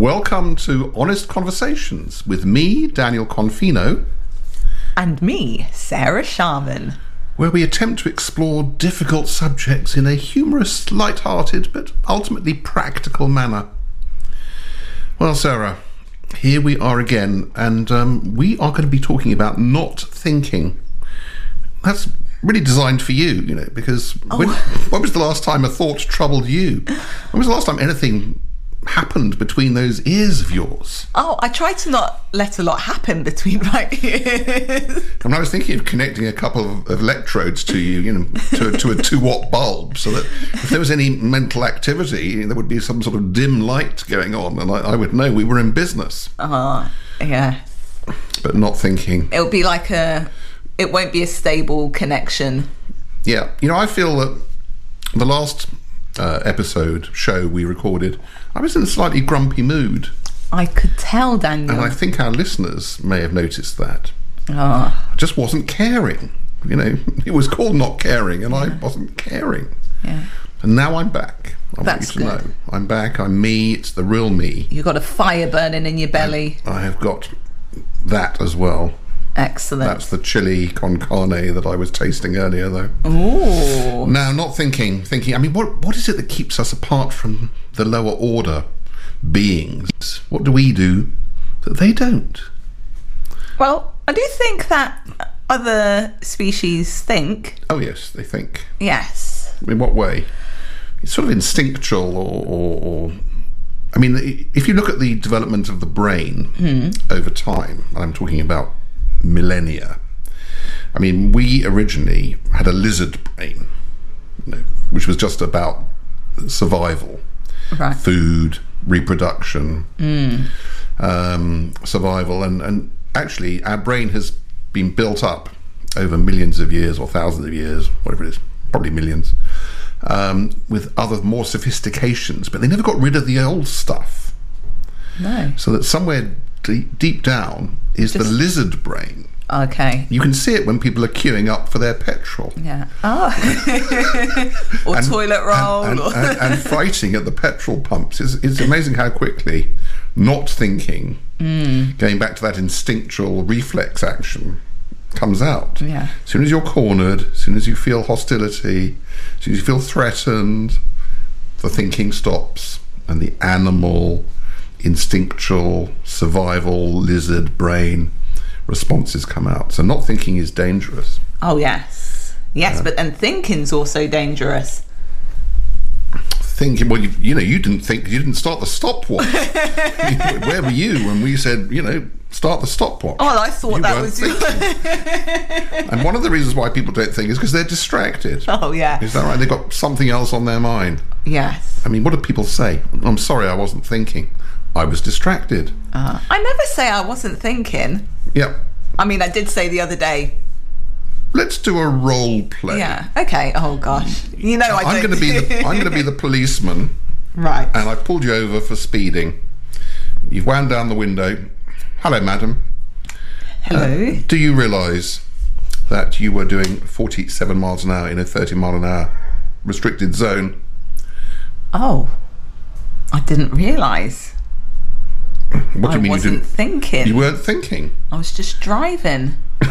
Welcome to Honest Conversations with me, Daniel Confino, And me, Sarah Sharman. where we attempt to explore difficult subjects in a humorous, light-hearted, but ultimately practical manner. Well, Sarah, here we are again, and um, we are going to be talking about not thinking. That's really designed for you, you know, because when, when was the last time a thought troubled you? When was the last time anything happened between those ears of yours? Oh, I try to not let a lot happen between my ears. I mean, I was thinking of connecting a couple of, of electrodes to you, you know, to, a- to a two watt bulb, so that if there was any mental activity, there would be some sort of dim light going on, and I, I would know we were in business, Oh, yeah. but not thinking. It'll be like a. It won't be a stable connection. Yeah, you know, I feel that the last uh, episode show we recorded, I was in a slightly grumpy mood, I could tell, Daniel. and I think our listeners may have noticed that. oh, I just wasn't caring. You know, it was called not caring, and I wasn't caring. yeah. And now I'm back. I That's want you to good. know. I'm back. I'm me. It's the real me. You've got a fire burning in your belly. I have got that as well. Excellent. That's the chili con carne that I was tasting earlier, though. Ooh. Now, not thinking, thinking. I mean, what what is it that keeps us apart from the lower order beings? What do we do that they don't? Well, I do think that other species think. Oh yes, they think. Yes. In what way? It's sort of instinctual, or, or, or I mean, if you look at the development of the brain hmm. over time, and I'm talking about millennia. I mean, we originally had a lizard brain, you know, which was just about survival, Right. food, reproduction, um, survival, and, and actually, our brain has been built up over millions of years or thousands of years, whatever it is, probably millions, um, with other more sophistications, but they never got rid of the old stuff. No. So that somewhere deep, deep down is the lizard brain. Okay. You can see it when people are queuing up for their petrol. Yeah. Oh. or And- toilet roll. and, or- and, and, and fighting at the petrol pumps. It's, it's amazing how quickly not thinking, Mm. going back to that instinctual reflex action, comes out. Yeah. As soon as you're cornered, as soon as you feel hostility, as soon as you feel threatened, the thinking stops and the animal, instinctual, survival, lizard brain responses come out. So not thinking is dangerous. oh yes. Yes, but and thinking's also dangerous. thinking well you, you know you didn't think you didn't start the stopwatch where were you when we said you know start the stopwatch Oh, I thought You that was thinking. and one of the reasons why people don't think is because they're distracted Oh yeah. is that right they've got something else on their mind Yes. i mean what do people say i'm sorry i wasn't thinking i was distracted Uh, I never say I wasn't thinking. yep I mean, I did say the other day. let's do a role play Yeah. Okay. Oh gosh. You know I i'm going to be the i'm going to be the policeman right. and I've pulled you over for speeding. You've wound down the window. Hello, madam. Hello. Do you realise that you were doing 47 miles an hour in a 30 mile an hour restricted zone? oh, I didn't realise. What do I you mean you wasn't didn't? thinking. You weren't thinking. I was just driving.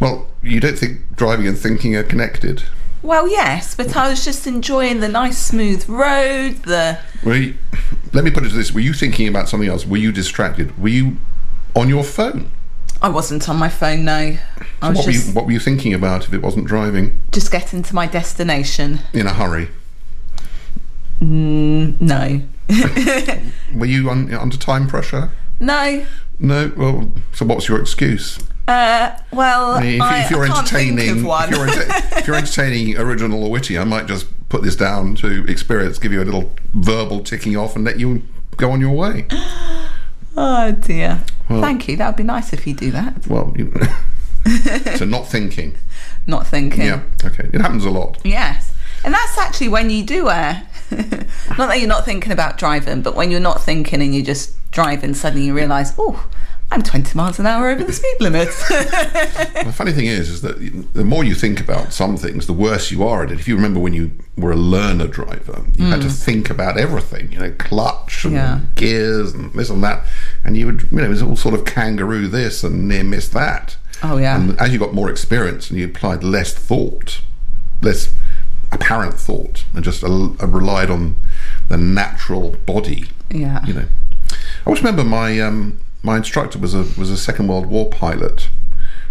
Well, you don't think driving and thinking are connected. Well, yes, but I was just enjoying the nice smooth road. The Were you, let me put it to this: Were you thinking about something else? Were you distracted? Were you on your phone? I wasn't on my phone. No, I was What were, just you, what were you thinking about if it wasn't driving just getting to my destination. in a hurry? No, Were you un, under time pressure? no. No. Well, so what's your excuse? Uh, well, I mean, if, I, if you're I entertaining, if you're, enter- if you're entertaining original or witty, I might just put this down to experience, give you a little verbal ticking off, and let you go on your way. oh dear. Thank you. That would be nice if you do that. Well, you, so not thinking. Not thinking. Yeah. Okay. It happens a lot. Yes. And that's actually when you do uh not that you're not thinking about driving, but when you're not thinking and you're just driving, suddenly you realise, oh, I'm 20 miles an hour over the speed limit. The funny thing is, is that the more you think about some things, the worse you are at it. If you remember when you were a learner driver, you had to mm. think about everything, you know, clutch and. Yeah. gears and this and that, and you would, you know, it was all sort of kangaroo this and near miss that. Oh, yeah. And as you got more experience and you applied less thought, less apparent thought, and just uh, relied on the natural body yeah. you know. I always remember my um, my instructor was a was a Second World War pilot.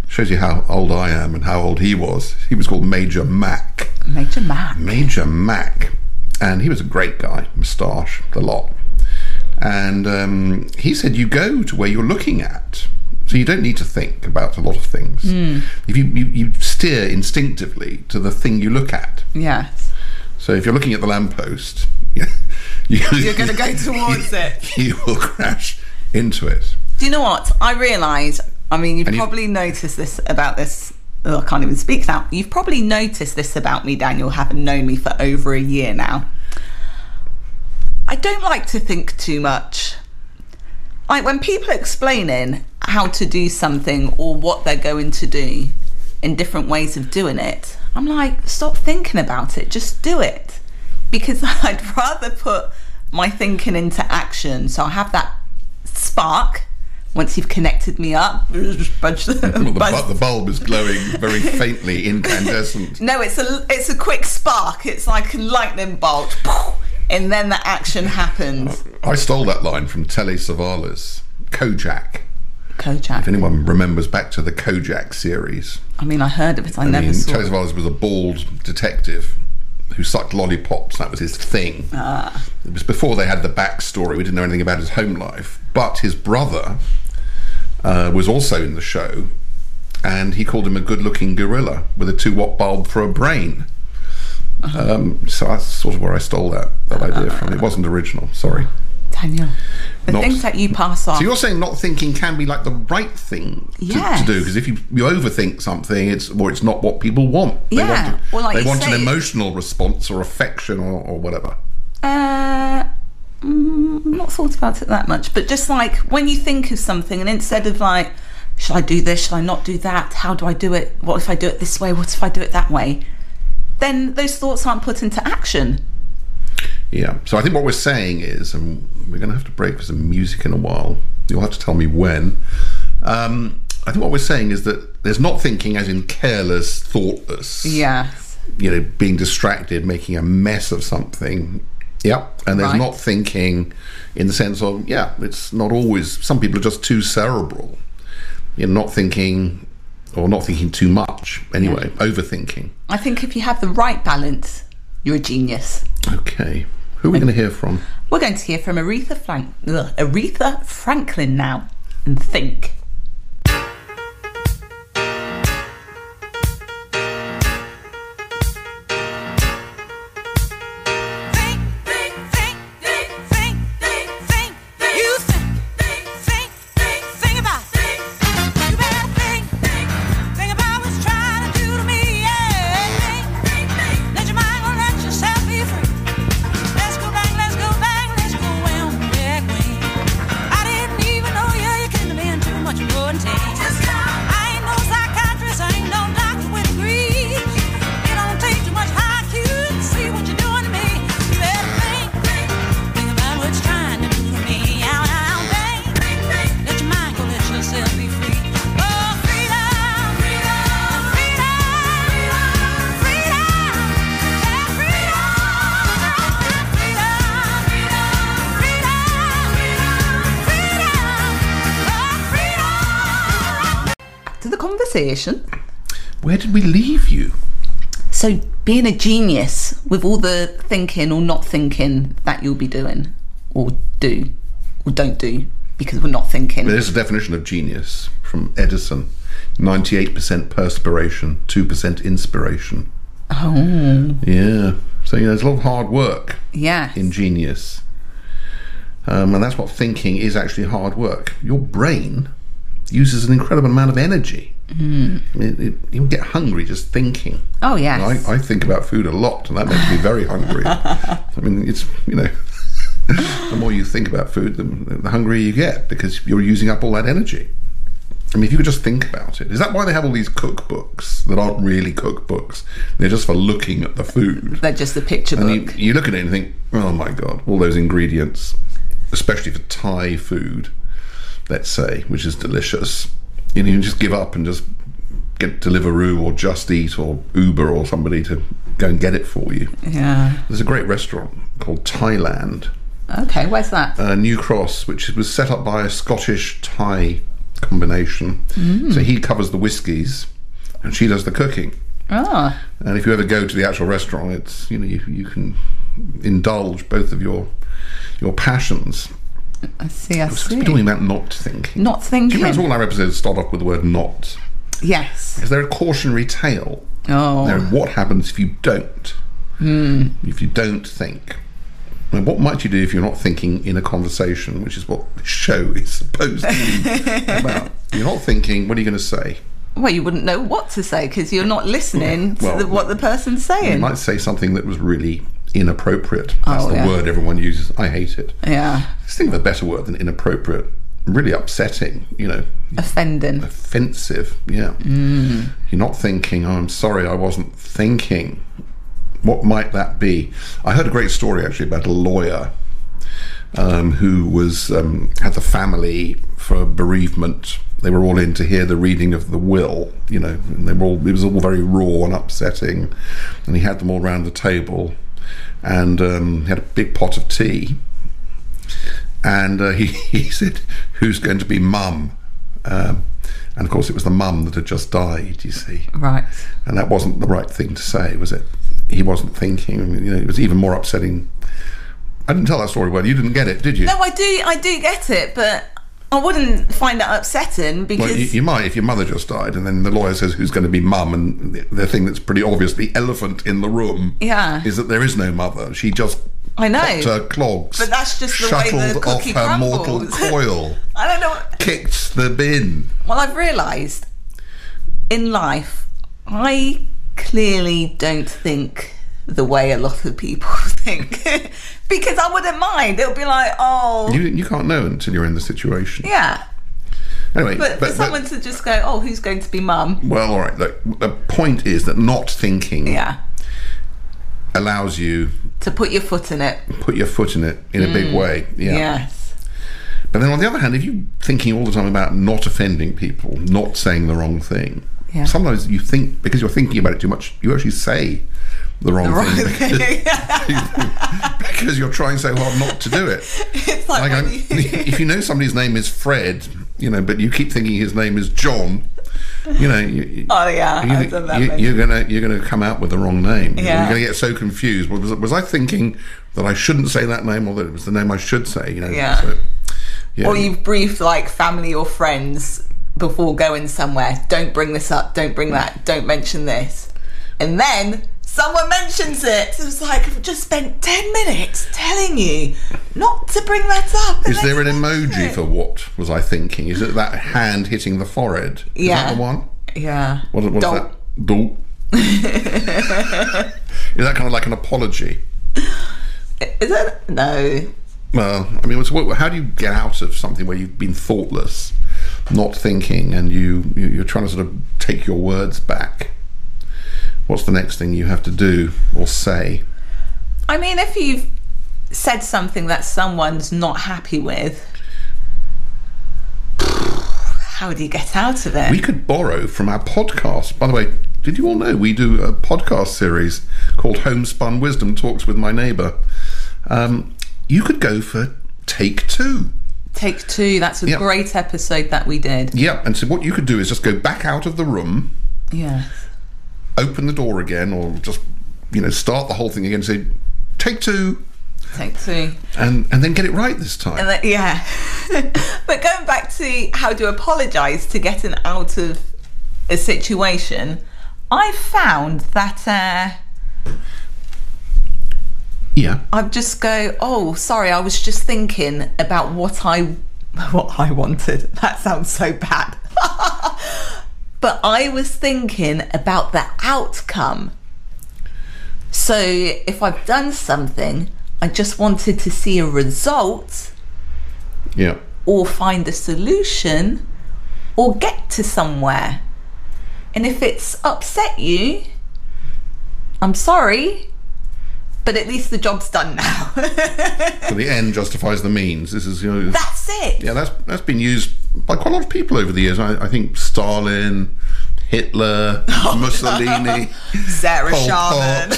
Shows you how old I am and how old he was. He was called Major Mac. Major Mac. Major Mac, and he was a great guy, moustache, the lot. And um, he said, "You go to where you're looking at." So you don't need to think about a lot of things. Hmm. If you, you, you steer instinctively to the thing you look at. Yes. So if you're looking at the lamppost, you, You're going to go towards it. you will crash into it. Do you know what? I realise, I mean, you've And you- probably noticed this about this. Oh, I can't even speak now. You've probably noticed this about me, Daniel, having known me for over a year now. I don't like to think too much. Like when people are explaining how to do something or what they're going to do in different ways of doing it, I'm like, stop thinking about it, just do it. Because I'd rather put my thinking into action. So I have that spark once you've connected me up. Budge the- Well, the, the bulb is glowing very faintly incandescent. no, it's a it's a quick spark. It's like a lightning bolt, and then the action happens. I stole that line from Telly Savalas, Kojak. If anyone remembers back to the Kojak series, I mean, I heard of it. I, I never mean, saw. It. Savalas was a bald detective who sucked lollipops. That was his thing. It was before they had the backstory. We didn't know anything about his home life. But his brother uh, was also in the show, and he called him a good-looking gorilla with a two-watt bulb for a brain. Um, so that's sort of where I stole that, that idea from. It wasn't original. Sorry. Daniel, the Not- things that you pass on. So you're saying not thinking can be like the right thing to, Yes. to do because if you, you overthink something, it's or it's not what people want. They Yeah. want, Well, like they want an emotional response or affection or, or whatever. Uh, mm, not thought about it that much, but just like when you think of something, and instead of like, should I do this? Should I not do that? How do I do it? What if I do it this way? What if I do it that way? Then those thoughts aren't put into action. Yeah. So I think what we're saying is, and we're going to have to break for some music in a while. You'll have to tell me when. Um, I think what we're saying is that there's not thinking as in careless, thoughtless. Yes. You know, being distracted, making a mess of something. Yep. And there's Right. not thinking in the sense of, yeah, it's not always, some people are just too cerebral. You're not thinking, or not thinking too much. Anyway, overthinking. I think if you have the right balance, you're a genius. Okay. Who are we going to hear from? We're going to hear from Aretha, Frank- ugh, Aretha Franklin now and think. Think, conversation. Where did we leave you? So, being a genius with all the thinking or not thinking that you'll be doing, or do, or don't do, because we're not thinking. There's a definition of genius from Edison 98% perspiration, 2% inspiration. Oh, Yeah. So, you know, there's a lot of hard work yeah. in genius. Um, and that's what thinking is actually hard work. Your brain uses an incredible amount of energy. Mm. It, it, you get hungry just thinking. Oh, yes. I, I think about food a lot, and that makes me very hungry. I mean, it's you know, the more you think about food, the, the hungrier you get because you're using up all that energy. I mean, if you could just think about it, is that why they have all these cookbooks that aren't really cookbooks? They're just for looking at the food. They're just the picture And you, book. you look at it and think, oh my god, all those ingredients, especially for Thai food, let's say, which is delicious. You know, just give up and just get Deliveroo or Just Eat or Uber or somebody to go and get it for you. Yeah. There's a great restaurant called Thailand, Okay, where's that? uh, New Cross, which was set up by a Scottish Thai combination. So he covers the whiskies and she does the cooking. Oh, And if you ever go to the actual restaurant, it's you know you, you can indulge both of your your passions. I see, I We're see. talking about not thinking. Not thinking. Do you realize all our episodes start off with the word "not"? Yes. Is there a cautionary tale? Oh. What happens if you don't? Hmm. If you don't think. And what might you do if you're not thinking in a conversation, which is what this show is supposed to be about? You're not thinking. What are you going to say? Well, you wouldn't know what to say because you're not listening to the, what the person's saying. You might say something that was really inappropriate. That's Oh, the yeah. word everyone uses. I hate it. yeah. Just think of a better word than inappropriate. Really upsetting, you know, Offending. offensive. Yeah. You're not thinking, oh, I'm sorry, I wasn't thinking. What might that be? I heard a great story actually about a lawyer um, who was um, had the family for bereavement. They were all in to hear the reading of the will, you know, and they were all, it was all very raw and upsetting. And he had them all round the table and um, he had a big pot of tea and uh, he, he said, "Who's going to be mum?" Um, and of course, it was the mum that had just died. You see, Right. and that wasn't the right thing to say, was it? He wasn't thinking. You know, it was even more upsetting. I didn't tell that story well. You didn't get it, did you? No, I do. I do get it, but I wouldn't find that upsetting because Well, you, you might if your mother just died, and then the lawyer says who's going to be mum, and the, the thing that's pretty obvious, the elephant in the room, Yeah. is that there is no mother. She just I know. her clogs, But that's just the way the shuttled off cookie her mortal coil, I don't know. kicked the bin. Well, I've realised in life, I clearly don't think the way a lot of people think because I wouldn't mind. It'll be like, oh, You, you can't know until you're in the situation. yeah. Anyway, But, for someone to just go, oh, who's going to be mum? well, all right. Look, the point is that not thinking Yeah. allows you To put your foot in it. put your foot in it in a big mm. way. Yeah. Yes. But then on the other hand, if you're thinking all the time about not offending people, not saying the wrong thing, Yeah. sometimes you think because you're thinking about it too much, you actually say the wrong, Right. thing because you're trying so hard not to do it. it's like, Like, you- if you know somebody's name is Fred, you know, but you keep thinking his name is John, you know, you, oh yeah, you, I've done that you, you're gonna you're gonna come out with the wrong name. Yeah. You're gonna get so confused. Was, was I thinking that I shouldn't say that name, or that it was the name I should say? You know. Yeah. So, yeah. or you've briefed like family or friends before going somewhere. Don't bring this up. Don't bring that. Don't mention this. And then someone mentions it. It was like I've just spent ten minutes telling you not to bring that up. Is there an then you mention emoji it. for what was I thinking? Is it that hand hitting the forehead? Is Yeah. that the one? Yeah. What, what's Don't. that? Do. Is that kind of like an apology? Is it? No. Well, I mean, what, how do you get out of something where you've been thoughtless, not thinking, and you, you you're trying to sort of take your words back? What's the next thing you have to do or say? I mean, if you've said something that someone's not happy with, how do you get out of it? We could borrow from our podcast. By the way, did you all know we do a podcast series called Homespun Wisdom Talks with My Neighbour? Um, you could go for take two. Take two. That's a Yeah. great episode that we did. Yeah, and so what you could do is just go back out of the room, Yeah. Open the door again, or just you know start the whole thing again. Say take two, Take two. and and then get it right this time. Then, yeah. but going back to how to apologise to getting out of a situation, I found that uh, yeah, I'd just go, oh, sorry, I was just thinking about what I what I wanted. That sounds so bad. but I was thinking about the outcome. So if I've done something, I just wanted to see a result Yeah. or find a solution or get to somewhere. And if it's upset you, I'm sorry, but at least the job's done now. So the end justifies the means. This is you know. That's it. yeah, that's that's been used by quite a lot of people over the years. I, I think Stalin, Hitler, oh, Mussolini, Sarah Pol Sharman.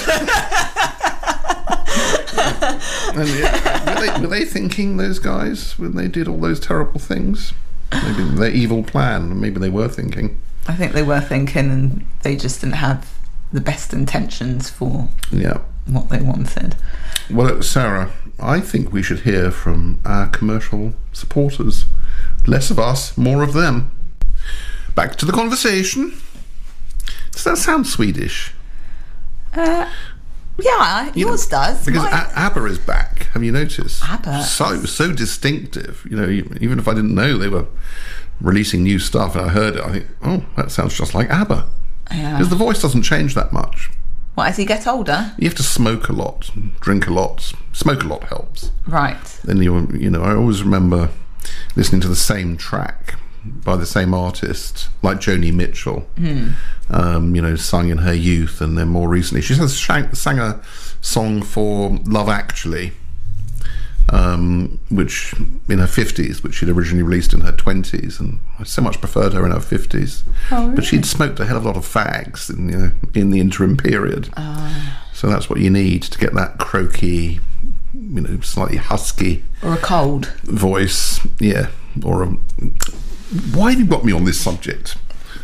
and yeah, were, they, were they thinking those guys when they did all those terrible things? Maybe their evil plan. Maybe they were thinking. I think they were thinking and they just didn't have the best intentions for Yeah. what they wanted. Well, Sarah, I think we should hear from our commercial supporters. Less of us, more of them. Back to the conversation. Does that sound Swedish? Uh, yeah, You know, yours does. Because Mine- ABBA is back. Have you noticed? ABBA? So so distinctive. You know, even if I didn't know they were releasing new stuff and I heard it, I think, oh, that sounds just like ABBA. yeah. Because the voice doesn't change that much. What, as you get older? You have to smoke a lot, drink a lot. Smoke a lot helps. Right. then you you know I always remember listening to the same track by the same artist like Joni Mitchell um, you know sung in her youth and then more recently. She has sang, sang a song for Love Actually um, which in her 50s which she'd originally released in her 20s and I so much preferred her in her 50s Oh, but she'd smoked a hell of a lot of fags in, you know, in the interim period. So that's what you need to get that croaky you know slightly husky Or a cold. voice yeah or a why have you got me on this subject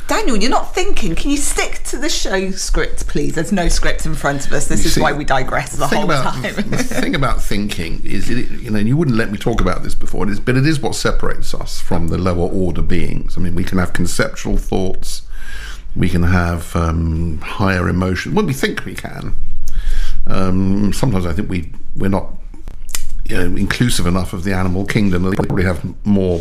Daniel, you're not thinking. Can you stick to the show script, please? There's no script in front of us. This is see, why we digress the whole about time. the thing about thinking is it, you know you wouldn't let me talk about this before it is, but it is what separates us from the lower order beings i mean we can have conceptual thoughts we can have um, higher emotions. well we think we can um, sometimes i think we we're not you know inclusive enough of the animal kingdom they probably have more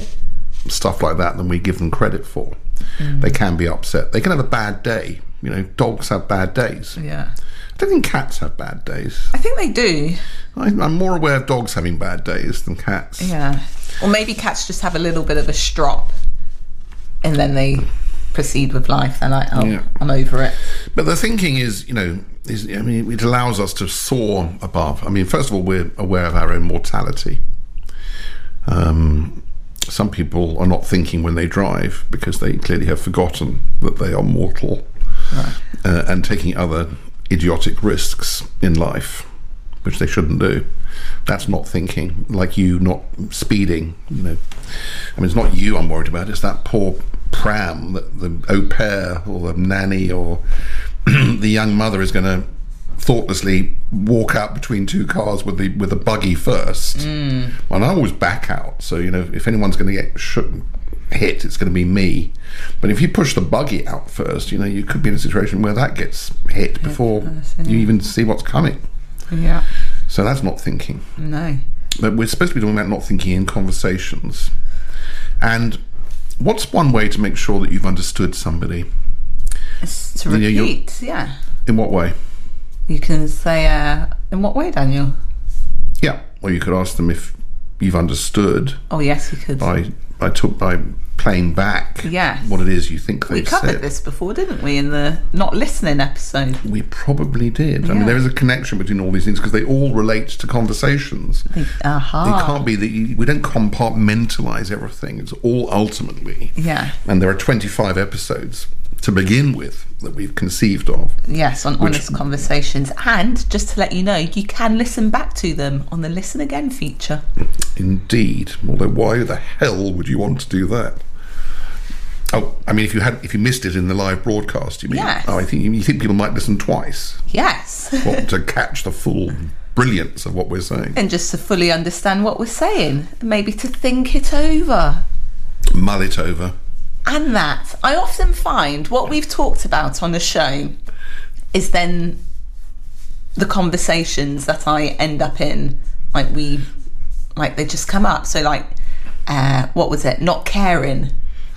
stuff like that than we give them credit for mm. they can be upset they can have a bad day you know dogs have bad days yeah. I don't think cats have bad days. I think they do. I, I'm more aware of dogs having bad days than cats. Yeah. Or maybe cats just have a little bit of a strop and then they proceed with life. They're like, oh, Yeah. I'm over it. But the thinking is, you know, is I mean, it allows us to soar above. I mean, first of all, we're aware of our own mortality. Um, some people are not thinking when they drive because they clearly have forgotten that they are mortal uh, and taking other idiotic risks in life, which they shouldn't do. That's not thinking. Like you not speeding, you know. I mean, it's not you I'm worried about. It's that poor pram that the au pair or the nanny or the young mother is going to thoughtlessly walk out between two cars with the with a buggy first. And I always back out. So you know, if anyone's going to get sh- hit, it's going to be me. But if you push the buggy out first, you know, you could be in a situation where that gets hit before you even see what's coming. Yeah. So that's not thinking. No. But we're supposed to be talking about not thinking in conversations. And what's one way to make sure that you've understood somebody? To Yeah, repeat. Yeah. In what way? You can say, uh, in what way, Daniel? Yeah. Or you could ask them if you've understood Oh, yes, you could. by by took by playing back Yes. what it is you think we they've covered said. this before, didn't we, in the not listening episode? We probably did. I mean, there is a connection between all these things because they all relate to conversations. Aha. It can't be that you, we don't compartmentalize everything. It's all ultimately. Yeah. And there are 25 episodes to begin with that we've conceived of. Yes, on honest conversations. And just to let you know, you can listen back to them on the listen again feature. Indeed. Although, why the hell would you want to do that? Oh, I mean, if you had, if you missed it in the live broadcast, you mean? Yes. Oh, I think you think people might listen twice Yes. what, to catch the full brilliance of what we're saying. and just to fully understand what we're saying, maybe to think it over. Mull it over. And that, I often find what we've talked about on the show is then the conversations that I end up in. Like we, like they just come up. So like, uh, what was it? Not caring.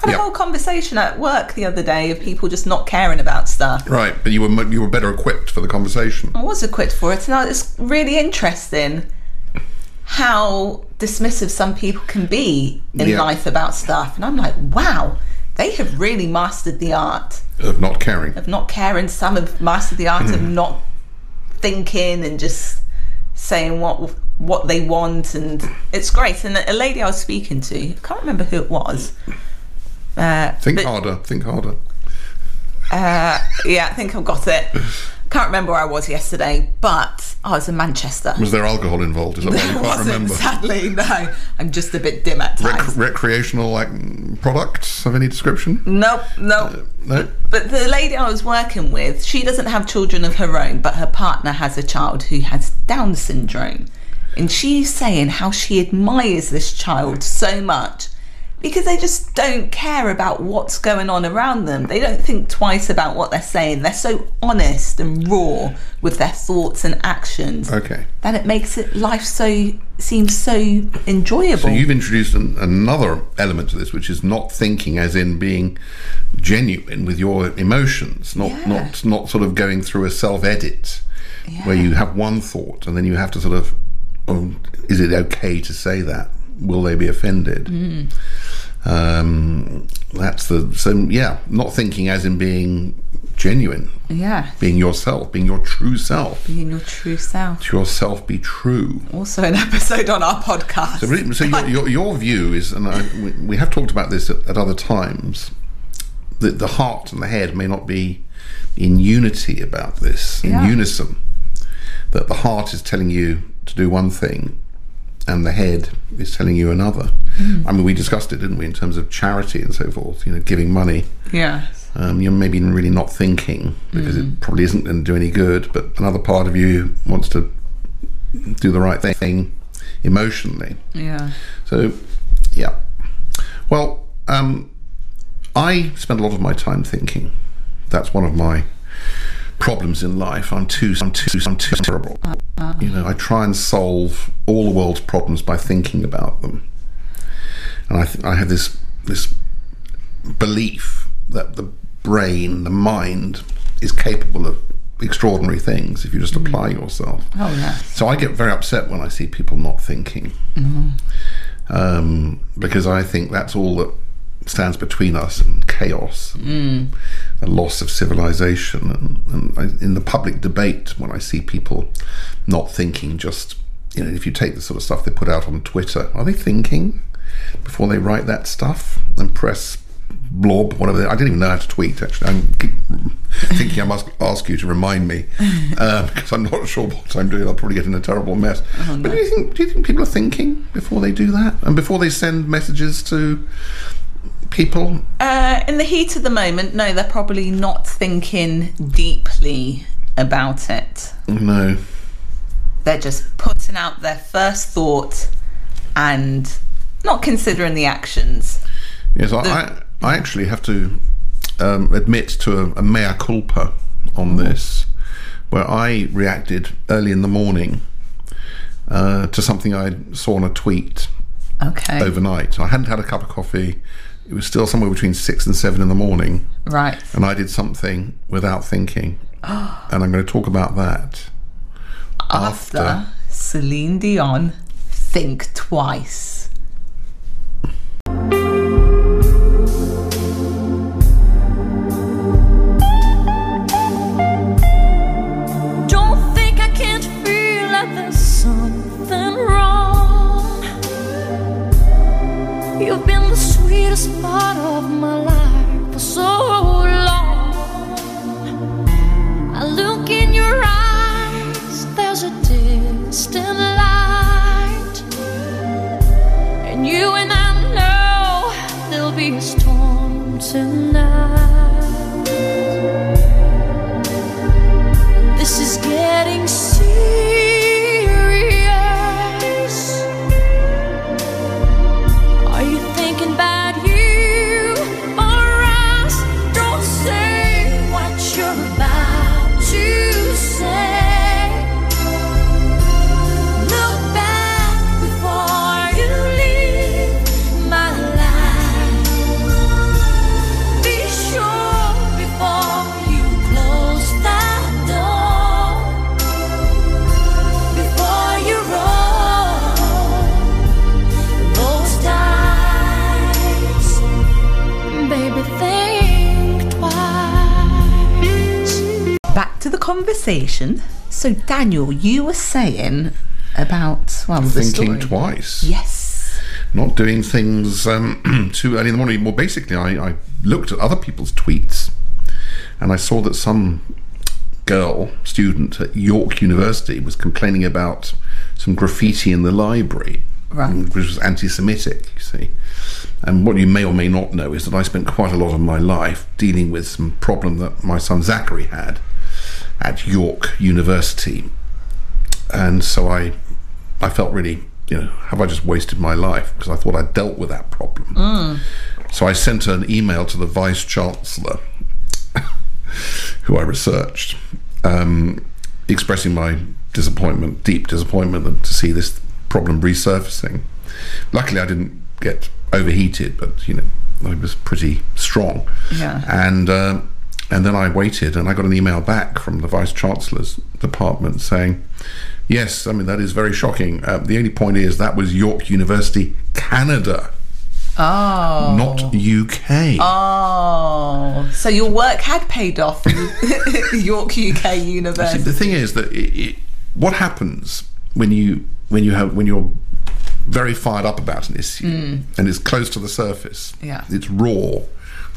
Had a whole conversation at work the other day of people just not caring about stuff. Right, but you were you were better equipped for the conversation. I was equipped for it, and it's really interesting how dismissive some people can be in Yeah. life about stuff. And I'm like, wow, they have really mastered the art Of not caring. of not caring. Some have mastered the art of not thinking and just saying what what they want, and it's great. And a lady I was speaking to, I can't remember who it was. Uh, Think but- harder. Think harder. uh, yeah, I think I've got it. Can't remember where I was yesterday, but I was in Manchester. Was there alcohol involved? Is that why you can't wasn't, remember? sadly, no. I'm just a bit dim at Rec- times. recreational like products of any description? nope, nope. Uh, no. But the lady I was working with, she doesn't have children of her own, but her partner has a child who has Down syndrome. And she's saying how she admires this child so much because they just don't care about what's going on around them. They don't think twice about what they're saying. They're so honest and raw with their thoughts and actions Okay. that it makes it life so seems so enjoyable. So you've introduced an, another element to this, which is not thinking, as in being genuine with your emotions, not Yeah. not not sort of going through a self edit where you have one thought and then you have to sort of, oh, is it okay to say that? Will they be offended? Mm. Um, that's the so yeah, not thinking as in being genuine, yeah, being yourself, being your true self. being your true self. To yourself be true. Also, an episode on our podcast. So, so your, your, your view is, and I, we, we have talked about this at, at other times, that the heart and the head may not be in unity about this, in Yeah. unison. That the heart is telling you to do one thing, and the head is telling you another. I mean, we discussed it, didn't we, in terms of charity and so forth. You know, giving money. Yes. Um, you're maybe really not thinking because it probably isn't going to do any good, but another part of you wants to do the right thing emotionally. Yeah. So, yeah. Well, um, I spend a lot of my time thinking. That's one of my problems in life. I'm too, I'm too, I'm too terrible. You know, I try and solve all the world's problems by thinking about them, and I, th- I have this this belief that the brain, the mind, is capable of extraordinary things if you just apply mm. yourself. Oh, yeah. So I get very upset when I see people not thinking, mm-hmm. um, because I think that's all that stands between us and chaos, and a loss of civilization. And, and I, in the public debate, when I see people not thinking, just you know, if you take the sort of stuff they put out on Twitter, are they thinking before they write that stuff and press? blob, whatever. they- I didn't even know how to tweet. Actually, I'm thinking I must ask you to remind me uh, because I'm not sure what I'm doing. I'll probably get in a terrible mess. But do you think do you think people are thinking before they do that and before they send messages to people? Uh, in the heat of the moment, no, they're probably not thinking deeply about it. No. They're just putting out their first thought and not considering the actions. Yes, I, I, I actually have to um, admit to a, a mea culpa on this, where I reacted early in the morning uh, to something I saw on a tweet Okay. overnight. I hadn't had a cup of coffee. It was still somewhere between six and seven in the morning, Right. and I did something without thinking. and I'm going to talk about that. After, After. Celine Dion, think twice. Sweetest part of my life for so long. I look in your eyes, there's a distant light. And you and I know there'll be a storm tonight. Conversation. So, Daniel, you were saying about well, the Thinking twice. Yes. Not doing things um, too early in the morning. Well, basically, I, I looked at other people's tweets and I saw that some girl, student at York University, was complaining about some graffiti in the library, Right. which was anti Semitic, you see. And what you may or may not know is that I spent quite a lot of my life dealing with some problem that my son Zachary had at York University. And so I, I felt really, you know, have I just wasted my life? Because I thought I'd dealt with that problem. So I sent an email to the Vice Chancellor, who I researched, um, expressing my disappointment, deep disappointment to see this problem resurfacing. Luckily, I didn't get overheated, but you know, I was pretty strong. Yeah. And uh, and then I waited, and I got an email back from the Vice Chancellor's department saying, "Yes, I mean that is very shocking. Uh, the only point is that was York University, Canada." Oh. not UK. Oh. So your work had paid off York UK See, University. the thing is that it, it, what happens when you when you have when you're very fired up about an issue and it's close to the surface. Yeah. it's raw.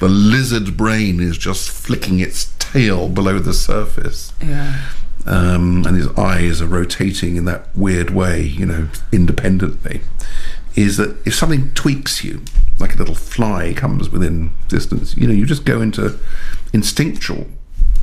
The lizard brain is just flicking its tail below the surface. Yeah. um, and his eyes are rotating in that weird way, you know, independently, is that if something tweaks you, like a little fly comes within distance, you know, you just go into instinctual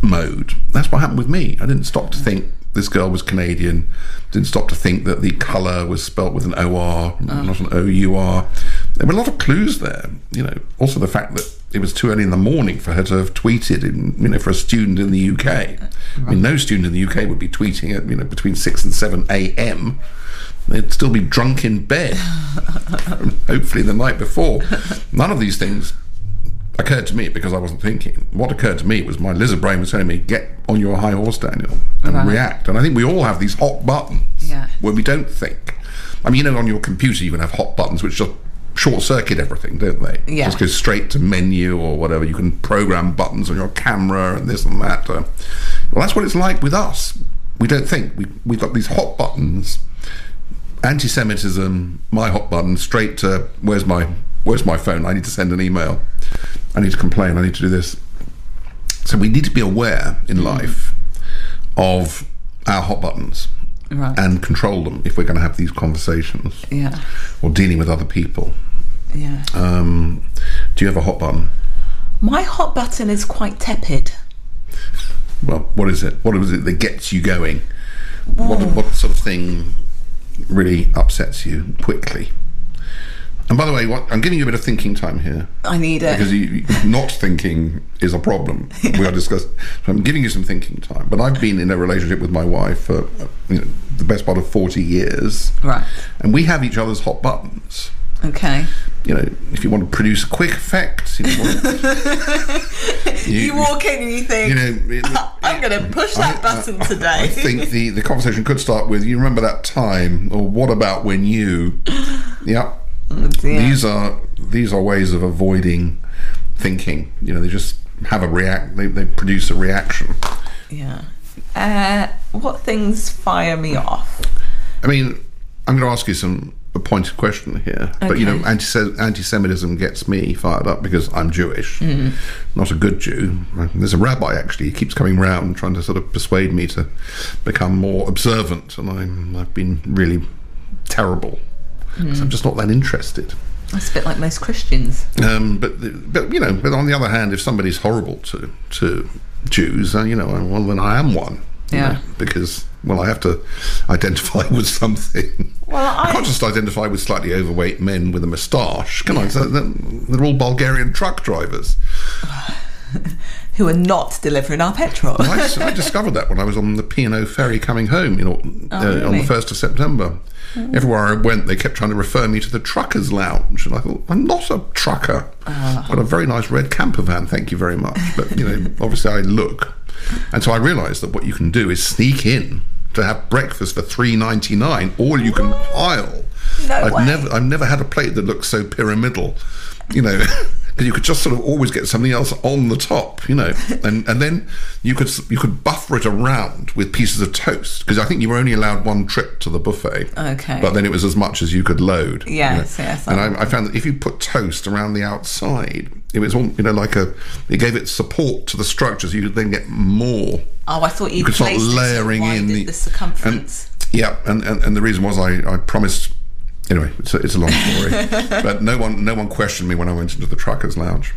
mode. That's what happened with me. I didn't stop to think this girl was Canadian, didn't stop to think that the colour was spelt with an OR, not an OUR. There were a lot of clues there, you know. Also, the fact that it was too early in the morning for her to have tweeted, in, you know, for a student in the UK. I mean, no student in the UK would be tweeting at, you know, between 6 and 7 a.m. They'd still be drunk in bed, hopefully the night before. None of these things occurred to me because I wasn't thinking. What occurred to me was my lizard brain was telling me, get on your high horse, Daniel, and Right. react. And I think we all have these hot buttons Yeah. where we don't think. I mean, you know, on your computer, you can have hot buttons which just short circuit everything, don't they? Yeah. Just go straight to menu or whatever. You can program buttons on your camera and this and that. Uh, well, that's what it's like with us. We don't think. We, we've got these hot buttons anti-Semitism, my hot button, straight to where's my where's my phone? I need to send an email. I need to complain. I need to do this. So we need to be aware in life of our hot buttons Right. and control them if we're going to have these conversations yeah. or dealing with other people. Yeah. Um, do you have a hot button? My hot button is quite tepid. Well, what is it? What is it that gets you going? What, what sort of thing really upsets you quickly? And by the way, what, I'm giving you a bit of thinking time here. I need it. because you, not thinking is a problem. We are discussing. So I'm giving you some thinking time. But I've been in a relationship with my wife for you know, the best part of forty years, Right. and we have each other's hot buttons. Okay. You know, if you want to produce a quick effect, you, want, You, walk in and you think, you know, it- I'm going to push that I- button I- today. I think the, the conversation could start with, "You remember that time?" or "What about when you?" Yeah, Oh, these are these are ways of avoiding thinking. You know, they just have a react. They, they produce a reaction. Yeah. Uh, what things fire me off? I mean, I'm going to ask you some a pointed question here, but you know, anti anti-Semitism gets me fired up because I'm Jewish, Mm-hmm. not a good Jew. There's a rabbi actually; he keeps coming round trying to sort of persuade me to become more observant, and I'm I've been really terrible. Mm. I'm just not that interested. That's a bit like most Christians. Um, but the- but you know, but on the other hand, if somebody's horrible to to Jews, uh, you know, well then I am one. Yeah. know, because well, I have to identify with something. Well, I- can't just identify with slightly overweight men with a moustache, can I? So they're, they're all Bulgarian truck drivers. Who are not delivering our petrol. I discovered that when I was on the P&O ferry coming home, you know, uh, on Oh, the first of September. Everywhere I went, they kept trying to refer me to the truckers' lounge, and I thought, I'm not a trucker. Ah. I've got a very nice red camper van, thank you very much. But you know, obviously, I look, and so I realised that what you can do is sneak in to have breakfast for three ninety nine, All you can pile. No I've way. never, I've never had a plate that looks so pyramidal. You know, because you could just sort of always get something else on the top, you know, and and then you could you could buffer it around with pieces of toast because I think you were only allowed one trip to the buffet. Okay. But then it was as much as you could load. you Yes, know. yes, And I, I found that if you put toast around the outside, it was all you know like a it gave it support to the structures you could then get more. Oh, I thought you, You could start layering in the, the circumference. And, yeah, and, and and the reason was I I promised. Anyway, it's a, it's a long story, but no one no one questioned me when I went into the truckers' lounge.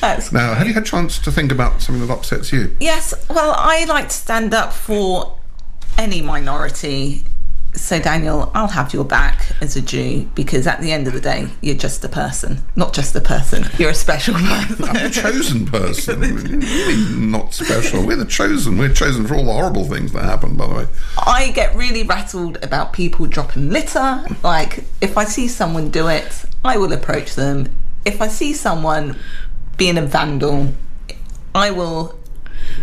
That's Now, have you had a chance to think about something that upsets you? Yes, well, I like to stand up for any minority. So, Daniel, I'll have your back as a Jew because at the end of the day, you're just a person. Not just a person, you're a special person. I'm a chosen person. really not special. We're the chosen. We're chosen for all the horrible things that happen, by the way. I get really rattled about people dropping litter. Like, if I see someone do it, I will approach them. If I see someone being a vandal, I will.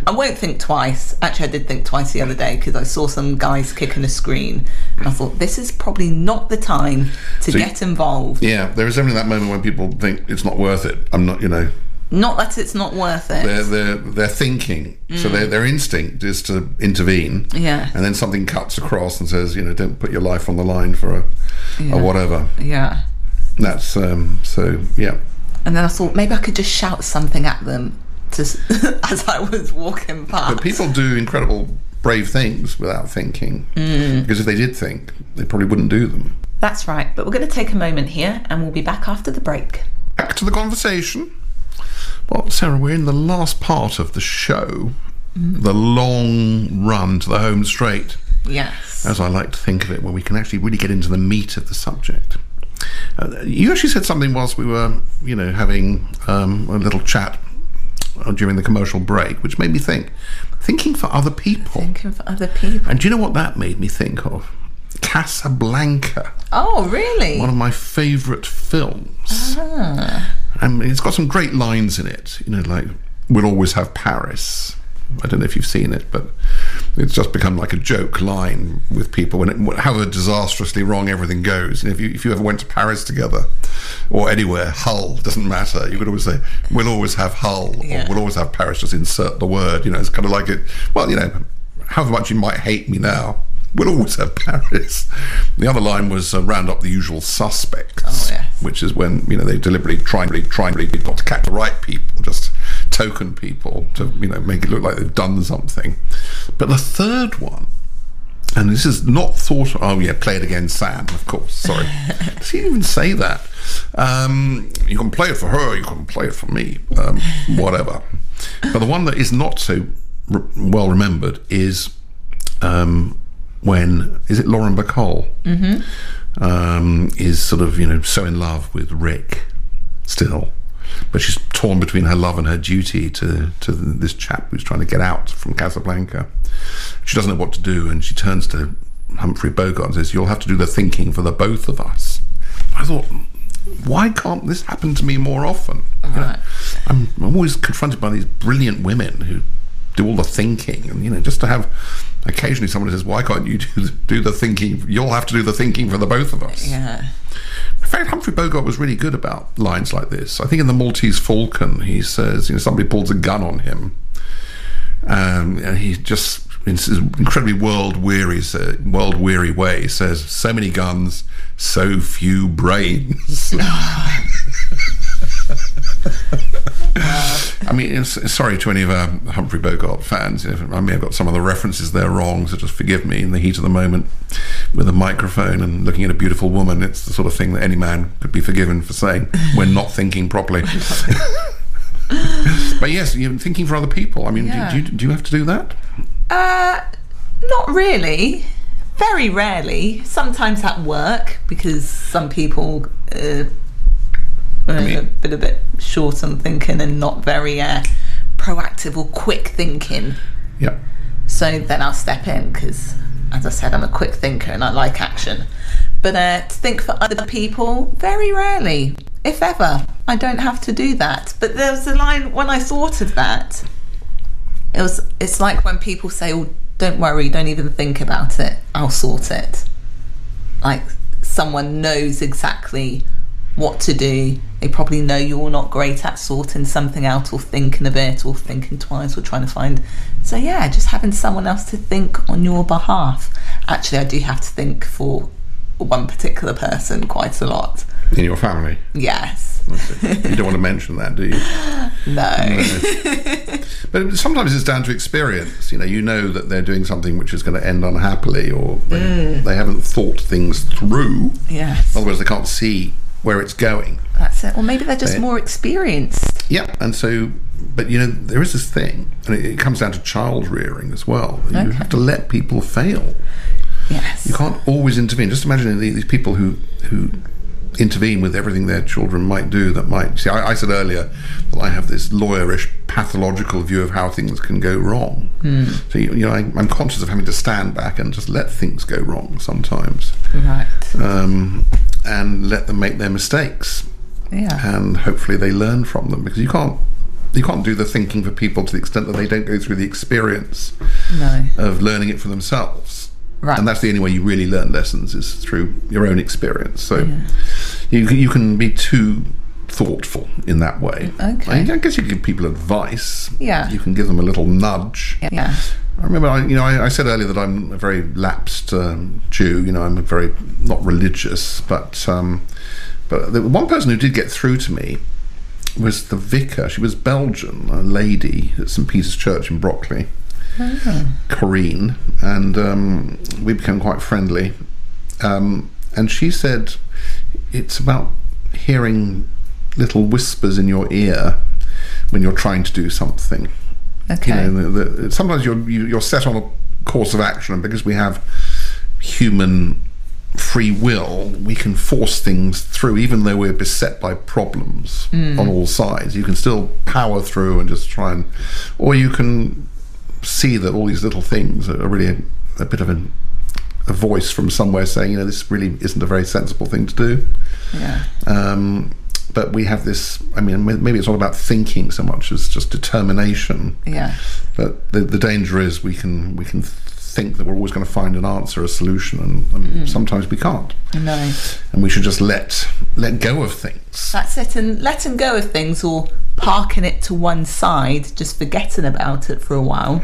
I won't think twice. Actually, I did think twice the other day because I saw some guys kicking a screen. And I thought, this is probably not the time to So get involved. Yeah, there is definitely that moment when people think it's not worth it. I'm not, you know, Not that it's not worth it. they're they're they're thinking. So their their instinct is to intervene. Yeah. And then something cuts across and says, you know, don't put your life on the line for a, Yeah. a whatever. yeah. That's um. So yeah. And then I thought maybe I could just shout something at them to, as I was walking past. But people do incredible brave things without thinking. Because if they did think, they probably wouldn't do them. That's right, but we're going to take a moment here and we'll be back after the break. Back to the conversation. Well, Sarah, we're in the last part of the show, the long run to the home straight, Yes. as I like to think of it, where we can actually really get into the meat of the subject. Uh, you actually said something whilst we were, you know, having um, a little chat Uh, during the commercial break, which made me think, thinking for other people. Thinking for other people. And do you know what that made me think of? Casablanca, Oh, really? one of my favourite films. Ah. I mean, it's got some great lines in it. You know, like "We'll always have Paris." I don't know if you've seen it, but it's just become like a joke line with people when it, however disastrously wrong everything goes. Know, if you if you ever went to Paris together or anywhere, Hull doesn't matter. You could always say, "We'll always have Hull," Yeah. or "We'll always have Paris." Just insert the word. You know, it's kind of like it. Well, you know, however much you might hate me now. We'll always have Paris. The other line was uh, round up the usual suspects Oh, yes. which is when you know they deliberately try and really, try and not to catch the right people, just token people to you know make it look like they've done something. But the third one, and this is not thought. Oh yeah, play it again, Sam. Of course. Sorry, does he even say that? Um, you can play it for her. You can play it for me. Um, whatever. But the one that is not so re- well remembered is. Um, when is it Lauren Bacall um, is sort of you know so in love with Rick still, but she's torn between her love and her duty to to this chap who's trying to get out from Casablanca. She doesn't know what to do, and she turns to Humphrey Bogart and says, "You'll have to do the thinking for the both of us." I thought. Why can't this happen to me more often? You know, I'm, I'm always confronted by these brilliant women who do all the thinking, and you know, just to have occasionally someone says, "Why can't you do the, do the thinking? You'll have to do the thinking for the both of us." Yeah. In fact, Humphrey Bogart was really good about lines like this. I think in the Maltese Falcon, he says, you know, somebody pulls a gun on him, um, and he just in his incredibly world weary, world weary way says, "So many guns, so few brains." I mean, sorry to any of our Humphrey Bogart fans. I may have got some of the references there wrong, so just forgive me in the heat of the moment with a microphone and looking at a beautiful woman. It's the sort of thing that any man could be forgiven for saying when not thinking properly. but yes, you're thinking for other people. I mean, Yeah. do, do, you, do you have to do that? Uh, not really. Very rarely. Sometimes at work because some people uh, are mean- a bit a bit short on thinking and not very uh, proactive or quick thinking. Yeah. So then I'll step in because, as I said, I'm a quick thinker and I like action. But uh, to think for other people, very rarely, if ever. I don't have to do that. But there was a line when I thought of that. It was. It's like when people say, "Oh, don't worry, don't even think about it. I'll sort it." Like someone knows exactly what to do. They probably know you're not great at sorting something out or thinking a bit or thinking twice or trying to find. So, yeah, just having someone else to think on your behalf. Actually, I do have to think for one particular person quite a lot. In your family. Yes. You don't want to mention that, do you? No. But sometimes it's down to experience. You know, you know that they're doing something which is going to end unhappily, or they, Mm. they haven't thought things through. yes. Otherwise, they can't see where it's going. That's it. Or maybe they're just more experienced. Yeah, and so, but you know, there is this thing, and it, it comes down to child rearing as well. You have to let people fail. Yes. You can't always intervene. Just imagine these these people who who intervene with everything their children might do. That might see. I, I said earlier that I have this lawyerish, pathological view of how things can go wrong. So you, you know, I, I'm conscious of having to stand back and just let things go wrong sometimes, Right. um, and let them make their mistakes Yeah. and hopefully they learn from them because you can't you can't do the thinking for people to the extent that they don't go through the experience No. of learning it for themselves. Right. And that's the only way you really learn lessons is through your own experience. So you can, you can be too thoughtful in that way. Okay. I, I guess you give people advice. Yeah. You can give them a little nudge. Yeah. I remember, I, you know, I, I said earlier that I'm a very lapsed um, Jew. You know, I'm a very not religious, but um, but the one person who did get through to me was the vicar. She was Belgian, a lady at St Peter's Church in Brockley, Corrine, and um, we became quite friendly. Um, and she said, "It's about hearing little whispers in your ear when you're trying to do something." Okay. you know, the, the, sometimes you're you, you're set on a course of action, and because we have human free will, we can force things through, even though we're beset by problems on all sides. You can still power through and just try and, or you can see that all these little things are really a, a bit of an, a voice from somewhere saying, you know, this really isn't a very sensible thing to do. yeah. Um, but we have this. I mean, maybe it's not about thinking so much as just determination. Yeah. But the, the danger is we can we can think that we're always going to find an answer, a solution, and, and hmm. sometimes we can't. No. And we should just let let go of things. That's it. And letting go of things or parking it to one side, just forgetting about it for a while,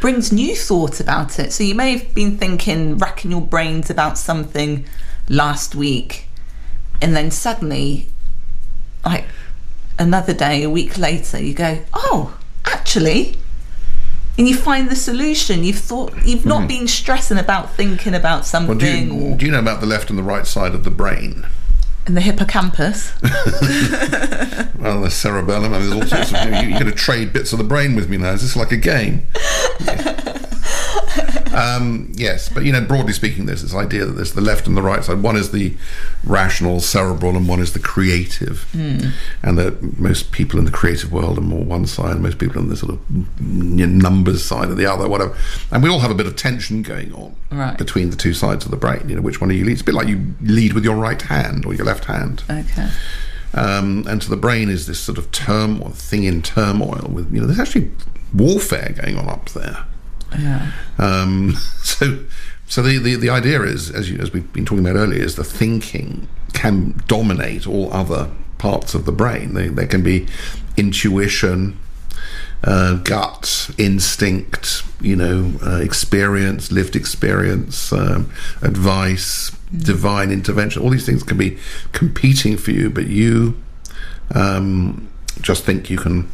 brings new thought about it. So you may have been thinking, racking your brains about something last week, and then suddenly, like another day, a week later, you go, oh, actually. And you find the solution. You've thought you've not mm-hmm. been stressing about thinking about something Well, do you, or do you know about the left and the right side of the brain? in the hippocampus. Well, the cerebellum. I mean, there's all sorts of. You, you're going to trade bits of the brain with me now. Is this like a game? um, yes, but you know, broadly speaking, there's this idea that there's the left and the right side. One is the rational, cerebral, and one is the creative. And that most people in the creative world are more one side, and most people in the sort of numbers side are the other, whatever. And we all have a bit of tension going on Right. between the two sides of the brain. You know, which one do you lead? It's a bit like you lead with your right hand or your left hand Okay. um, and so the brain is this sort of turmoil thing in turmoil with you know there's actually warfare going on up there Yeah. um, so so the, the, the idea is as you as we've been talking about earlier is the thinking can dominate all other parts of the brain. They, there can be intuition uh, gut instinct you know uh, experience lived experience um, advice divine intervention. All these things can be competing for you but you um, just think you can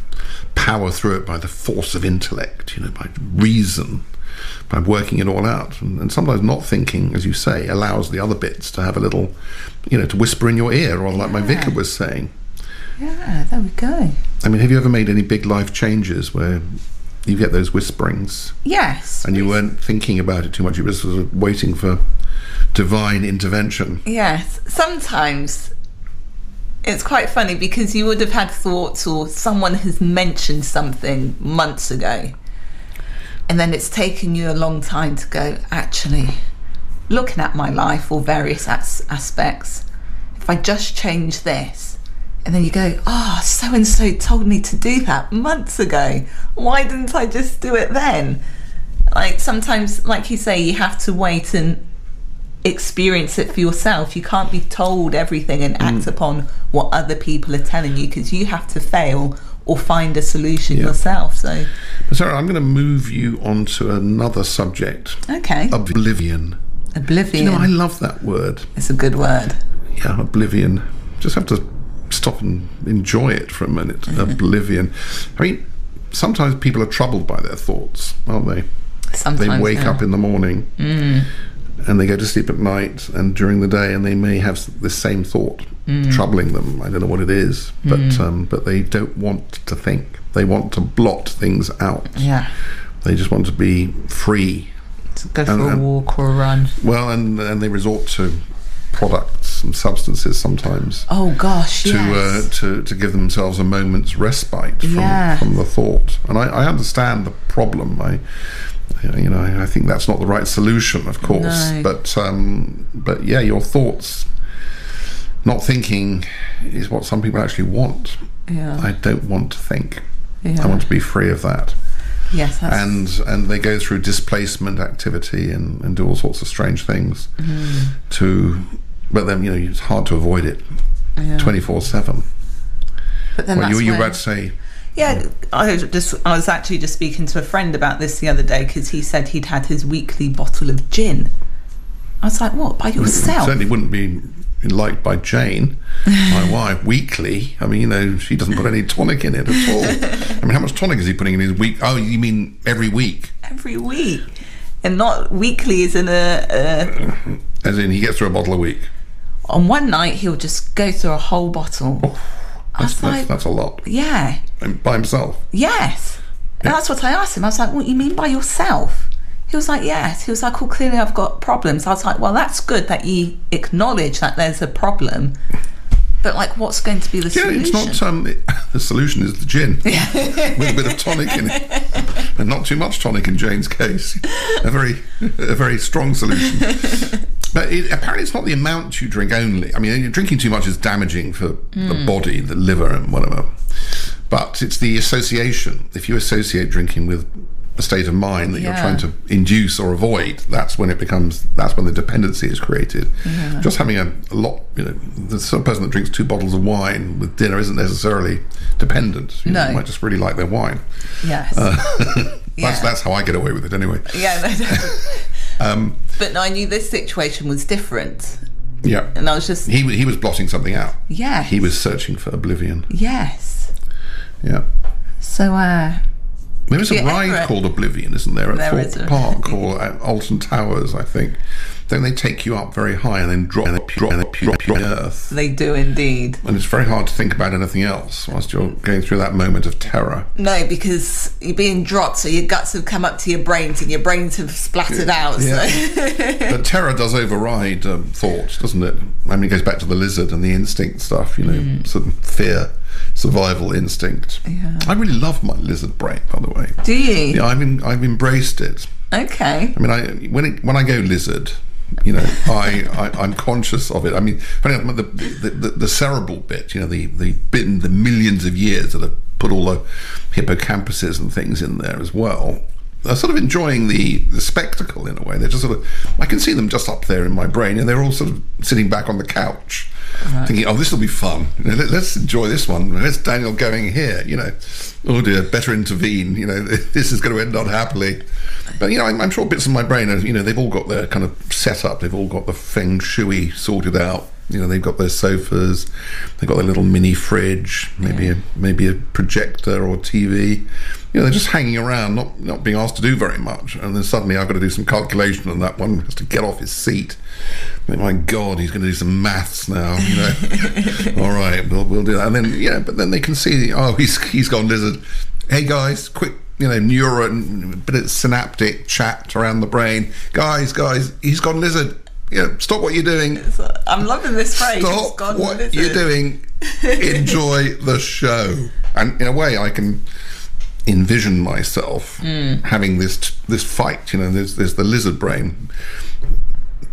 power through it by the force of intellect, you know, by reason, by working it all out. And, and sometimes not thinking, as you say, allows the other bits to have a little, you know, to whisper in your ear, or like my vicar was saying. Yeah, there we go. I mean, have you ever made any big life changes where you get those whisperings Yes. and you weren't thinking about it too much? You were sort of waiting for divine intervention. Yes. Sometimes it's quite funny because you would have had thoughts or someone has mentioned something months ago. And then it's taken you a long time to go, actually, looking at my life or various as- aspects, if I just change this, and then you go, ah, oh, so and so told me to do that months ago. Why didn't I just do it then? Like sometimes, like you say, you have to wait and experience it for yourself. You can't be told everything and Mm. act upon what other people are telling you because you have to fail or find a solution Yeah. yourself. So, But Sarah, I'm going to move you on to another subject okay. oblivion. Oblivion. You know, I love that word. it's a good word. Yeah, oblivion. Just have to stop and enjoy it for a minute. Oblivion. I mean, sometimes people are troubled by their thoughts, aren't they? Sometimes They wake yeah. up in the morning and they go to sleep at night and during the day, and they may have this same thought troubling them. I don't know what it is, but um, but they don't want to think. They want to blot things out. Yeah. They just want to be free. To go for And- a and- walk or a run. Well, and and they resort to products and substances sometimes Oh gosh, to yes. uh, to to give themselves a moment's respite from, Yeah. from the thought. And I, I understand the problem. I you know I, think that's not the right solution, of course. No. But um, but yeah, your thoughts. Not thinking is what some people actually want. yeah. I don't want to think. yeah. I want to be free of that. yes, that's, and and they go through displacement activity and, and do all sorts of strange things Mm-hmm. to but then you know it's hard to avoid it 24 7 But then well you, you were about to say Yeah, I was just I was actually just speaking to a friend about this the other day because he said he'd had his weekly bottle of gin. I was like, "What by yourself?" certainly wouldn't be liked by Jane my wife weekly I mean you know she doesn't put any tonic in it at all I mean how much tonic is he putting in his week oh you mean every week Every week, and not weekly is in a, a. as in he gets through a bottle a week On one night, he'll just go through a whole bottle. I that's, was that's, like, that's a lot "Yeah, and by himself yes." And that's what I asked him. I was like, "What do you mean by yourself?" He was like, "Yes." He was like, "Well, clearly I've got problems." I was like, "Well, that's good that you acknowledge that there's a problem." But like, what's going to be the Yeah, solution? it's not. Um, it, the solution is the gin with a bit of tonic in it, and not too much tonic in Jane's case. A very, a very strong solution. But it, apparently, it's not the amount you drink only. I mean, drinking too much is damaging for the hmm. body, the liver, and whatever. But it's the association. If you associate drinking with a state of mind that you're trying to induce or avoid, that's when it becomes. That's when the dependency is created. Just having a, a lot, you know, the sort of person that drinks two bottles of wine with dinner isn't necessarily dependent. You know, No. they might just really like their wine. Yes. Uh, that's Yeah. that's how I get away with it anyway. yeah. Um, but I knew this situation was different, yeah, and I was just he he was blotting something out. yeah. He was searching for oblivion. yes. Yeah. So uh, There is a ride Everett. called Oblivion, isn't there, at There Thorpe Park or at Alton Towers, I think. Then they take you up very high and then drop and drop and drop you on the earth. they do indeed. And it's very hard to think about anything else whilst you're going through that moment of terror. No, because you're being dropped, so your guts have come up to your brains, and your brains have splattered out. Yeah. So. But terror does override um, thought, doesn't it? I mean, it goes back to the lizard and the instinct stuff, you know, sort of fear, survival instinct. Yeah. I really love my lizard brain, by the way. do you? Yeah, I've, in, I've embraced it. Okay. I mean, I when it, when I go lizard, you know, I, I I'm conscious of it. I mean, the, the the cerebral bit, you know, the the bit the millions of years that have put all the hippocampuses and things in there as well. Are sort of enjoying the, the spectacle in a way. They're just sort of, I can see them just up there in my brain, and they're all sort of sitting back on the couch, thinking, "Oh, this will be fun. You know, let, let's enjoy this one. Let's Daniel going here." You know, oh dear, better intervene. You know, this is going to end not happily." But you know, I'm, I'm sure bits of my brain are, you know, they've all got their kind of set up. They've all got the feng shui sorted out. You know, they've got their sofas, they've got their little mini fridge, maybe a maybe a projector or TV. You know, they're just hanging around, not not being asked to do very much. And then suddenly I've got to do some calculation, and that one has to get off his seat. Think, my God, he's going to do some maths now. You know, all right, we'll we'll do that. And then yeah, but then they can see, oh, he's he's gone lizard. Hey guys, quick you know, neuron, bit of synaptic chat around the brain. Guys, guys, he's gone lizard. Yeah, stop what you're doing. I'm loving this phrase. Stop gone what you're doing. Enjoy the show. And in a way, I can envision myself hmm. having this this fight. You know, there's there's the lizard brain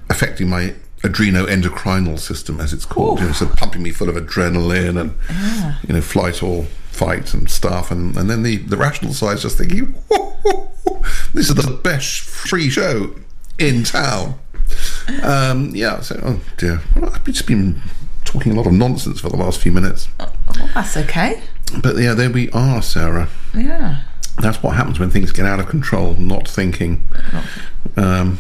affecting my adreno-endocrinal system, as it's called. You know, so pumping me full of adrenaline and ah. you know, flight or fight and stuff. And, and then the, the rational side's just thinking, this is the best free show in town. Um, yeah. So, oh dear. Well, I've just been talking a lot of nonsense for the last few minutes. Oh, that's okay. But yeah, there we are, Sarah. Yeah. That's what happens when things get out of control. Not thinking. Um,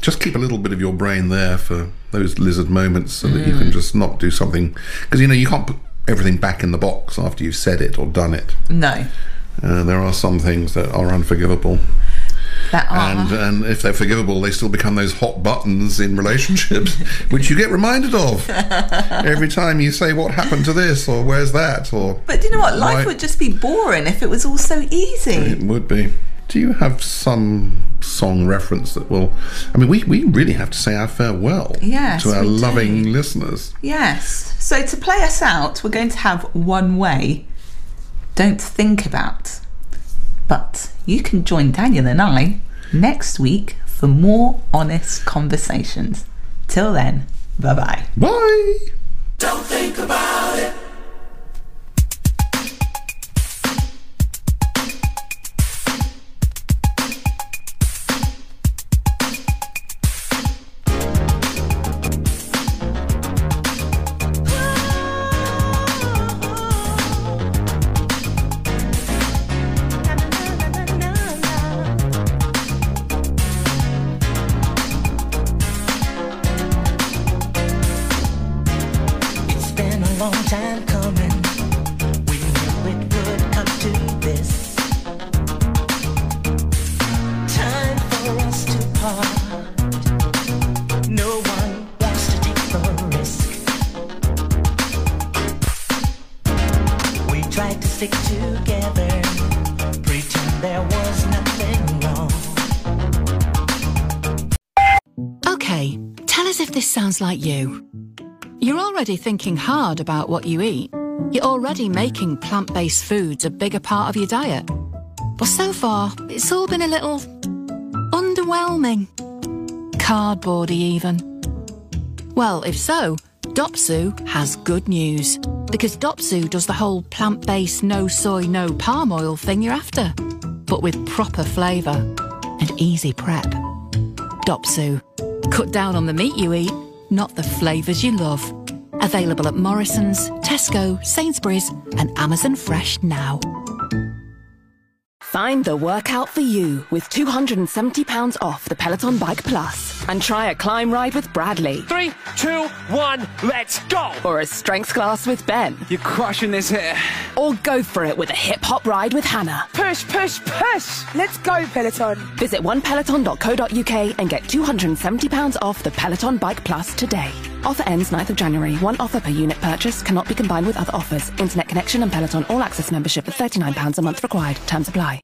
just keep a little bit of your brain there for those lizard moments, so that you can just not do something. Because you know you can't put everything back in the box after you've said it or done it. No. Uh, there are some things that are unforgivable, That are. and and if they're forgivable, they still become those hot buttons in relationships, which you get reminded of every time you say what happened to this or where's that or. but do you know what? Life would just be boring if it was all so easy. It would be. Do you have some song reference that will? I mean, we, we really have to say our farewell Yes, to our we do. loving listeners. Yes. So to play us out, we're going to have one way. Don't think about. But you can join Daniel and I next week for more honest conversations. Till then, bye bye. Bye. Don't think about it. Sounds like you. You're already thinking hard about what you eat. You're already making plant based foods a bigger part of your diet. But so far, it's all been a little underwhelming. Cardboardy, even. Well, if so, Dopsu has good news. Because Dopsu does the whole plant based, no soy, no palm oil thing you're after, but with proper flavour and easy prep. Dopsu. Cut down on the meat you eat, not the flavours you love. Available at Morrison's, Tesco, Sainsbury's, and Amazon Fresh now. Find the workout for you with £270 off the Peloton Bike Plus and try a climb ride with Bradley Three, two, one, let's go! or a strength class with Ben You're crushing this here. or go for it with a hip hop ride with Hannah. Push, push, push! Let's go, Peloton! Visit onepeloton.co.uk and get £270 off the Peloton Bike Plus today. Offer ends 9th of January. One offer per unit purchase cannot be combined with other offers. Internet connection and Peloton All Access membership at £39 a month required. Terms apply.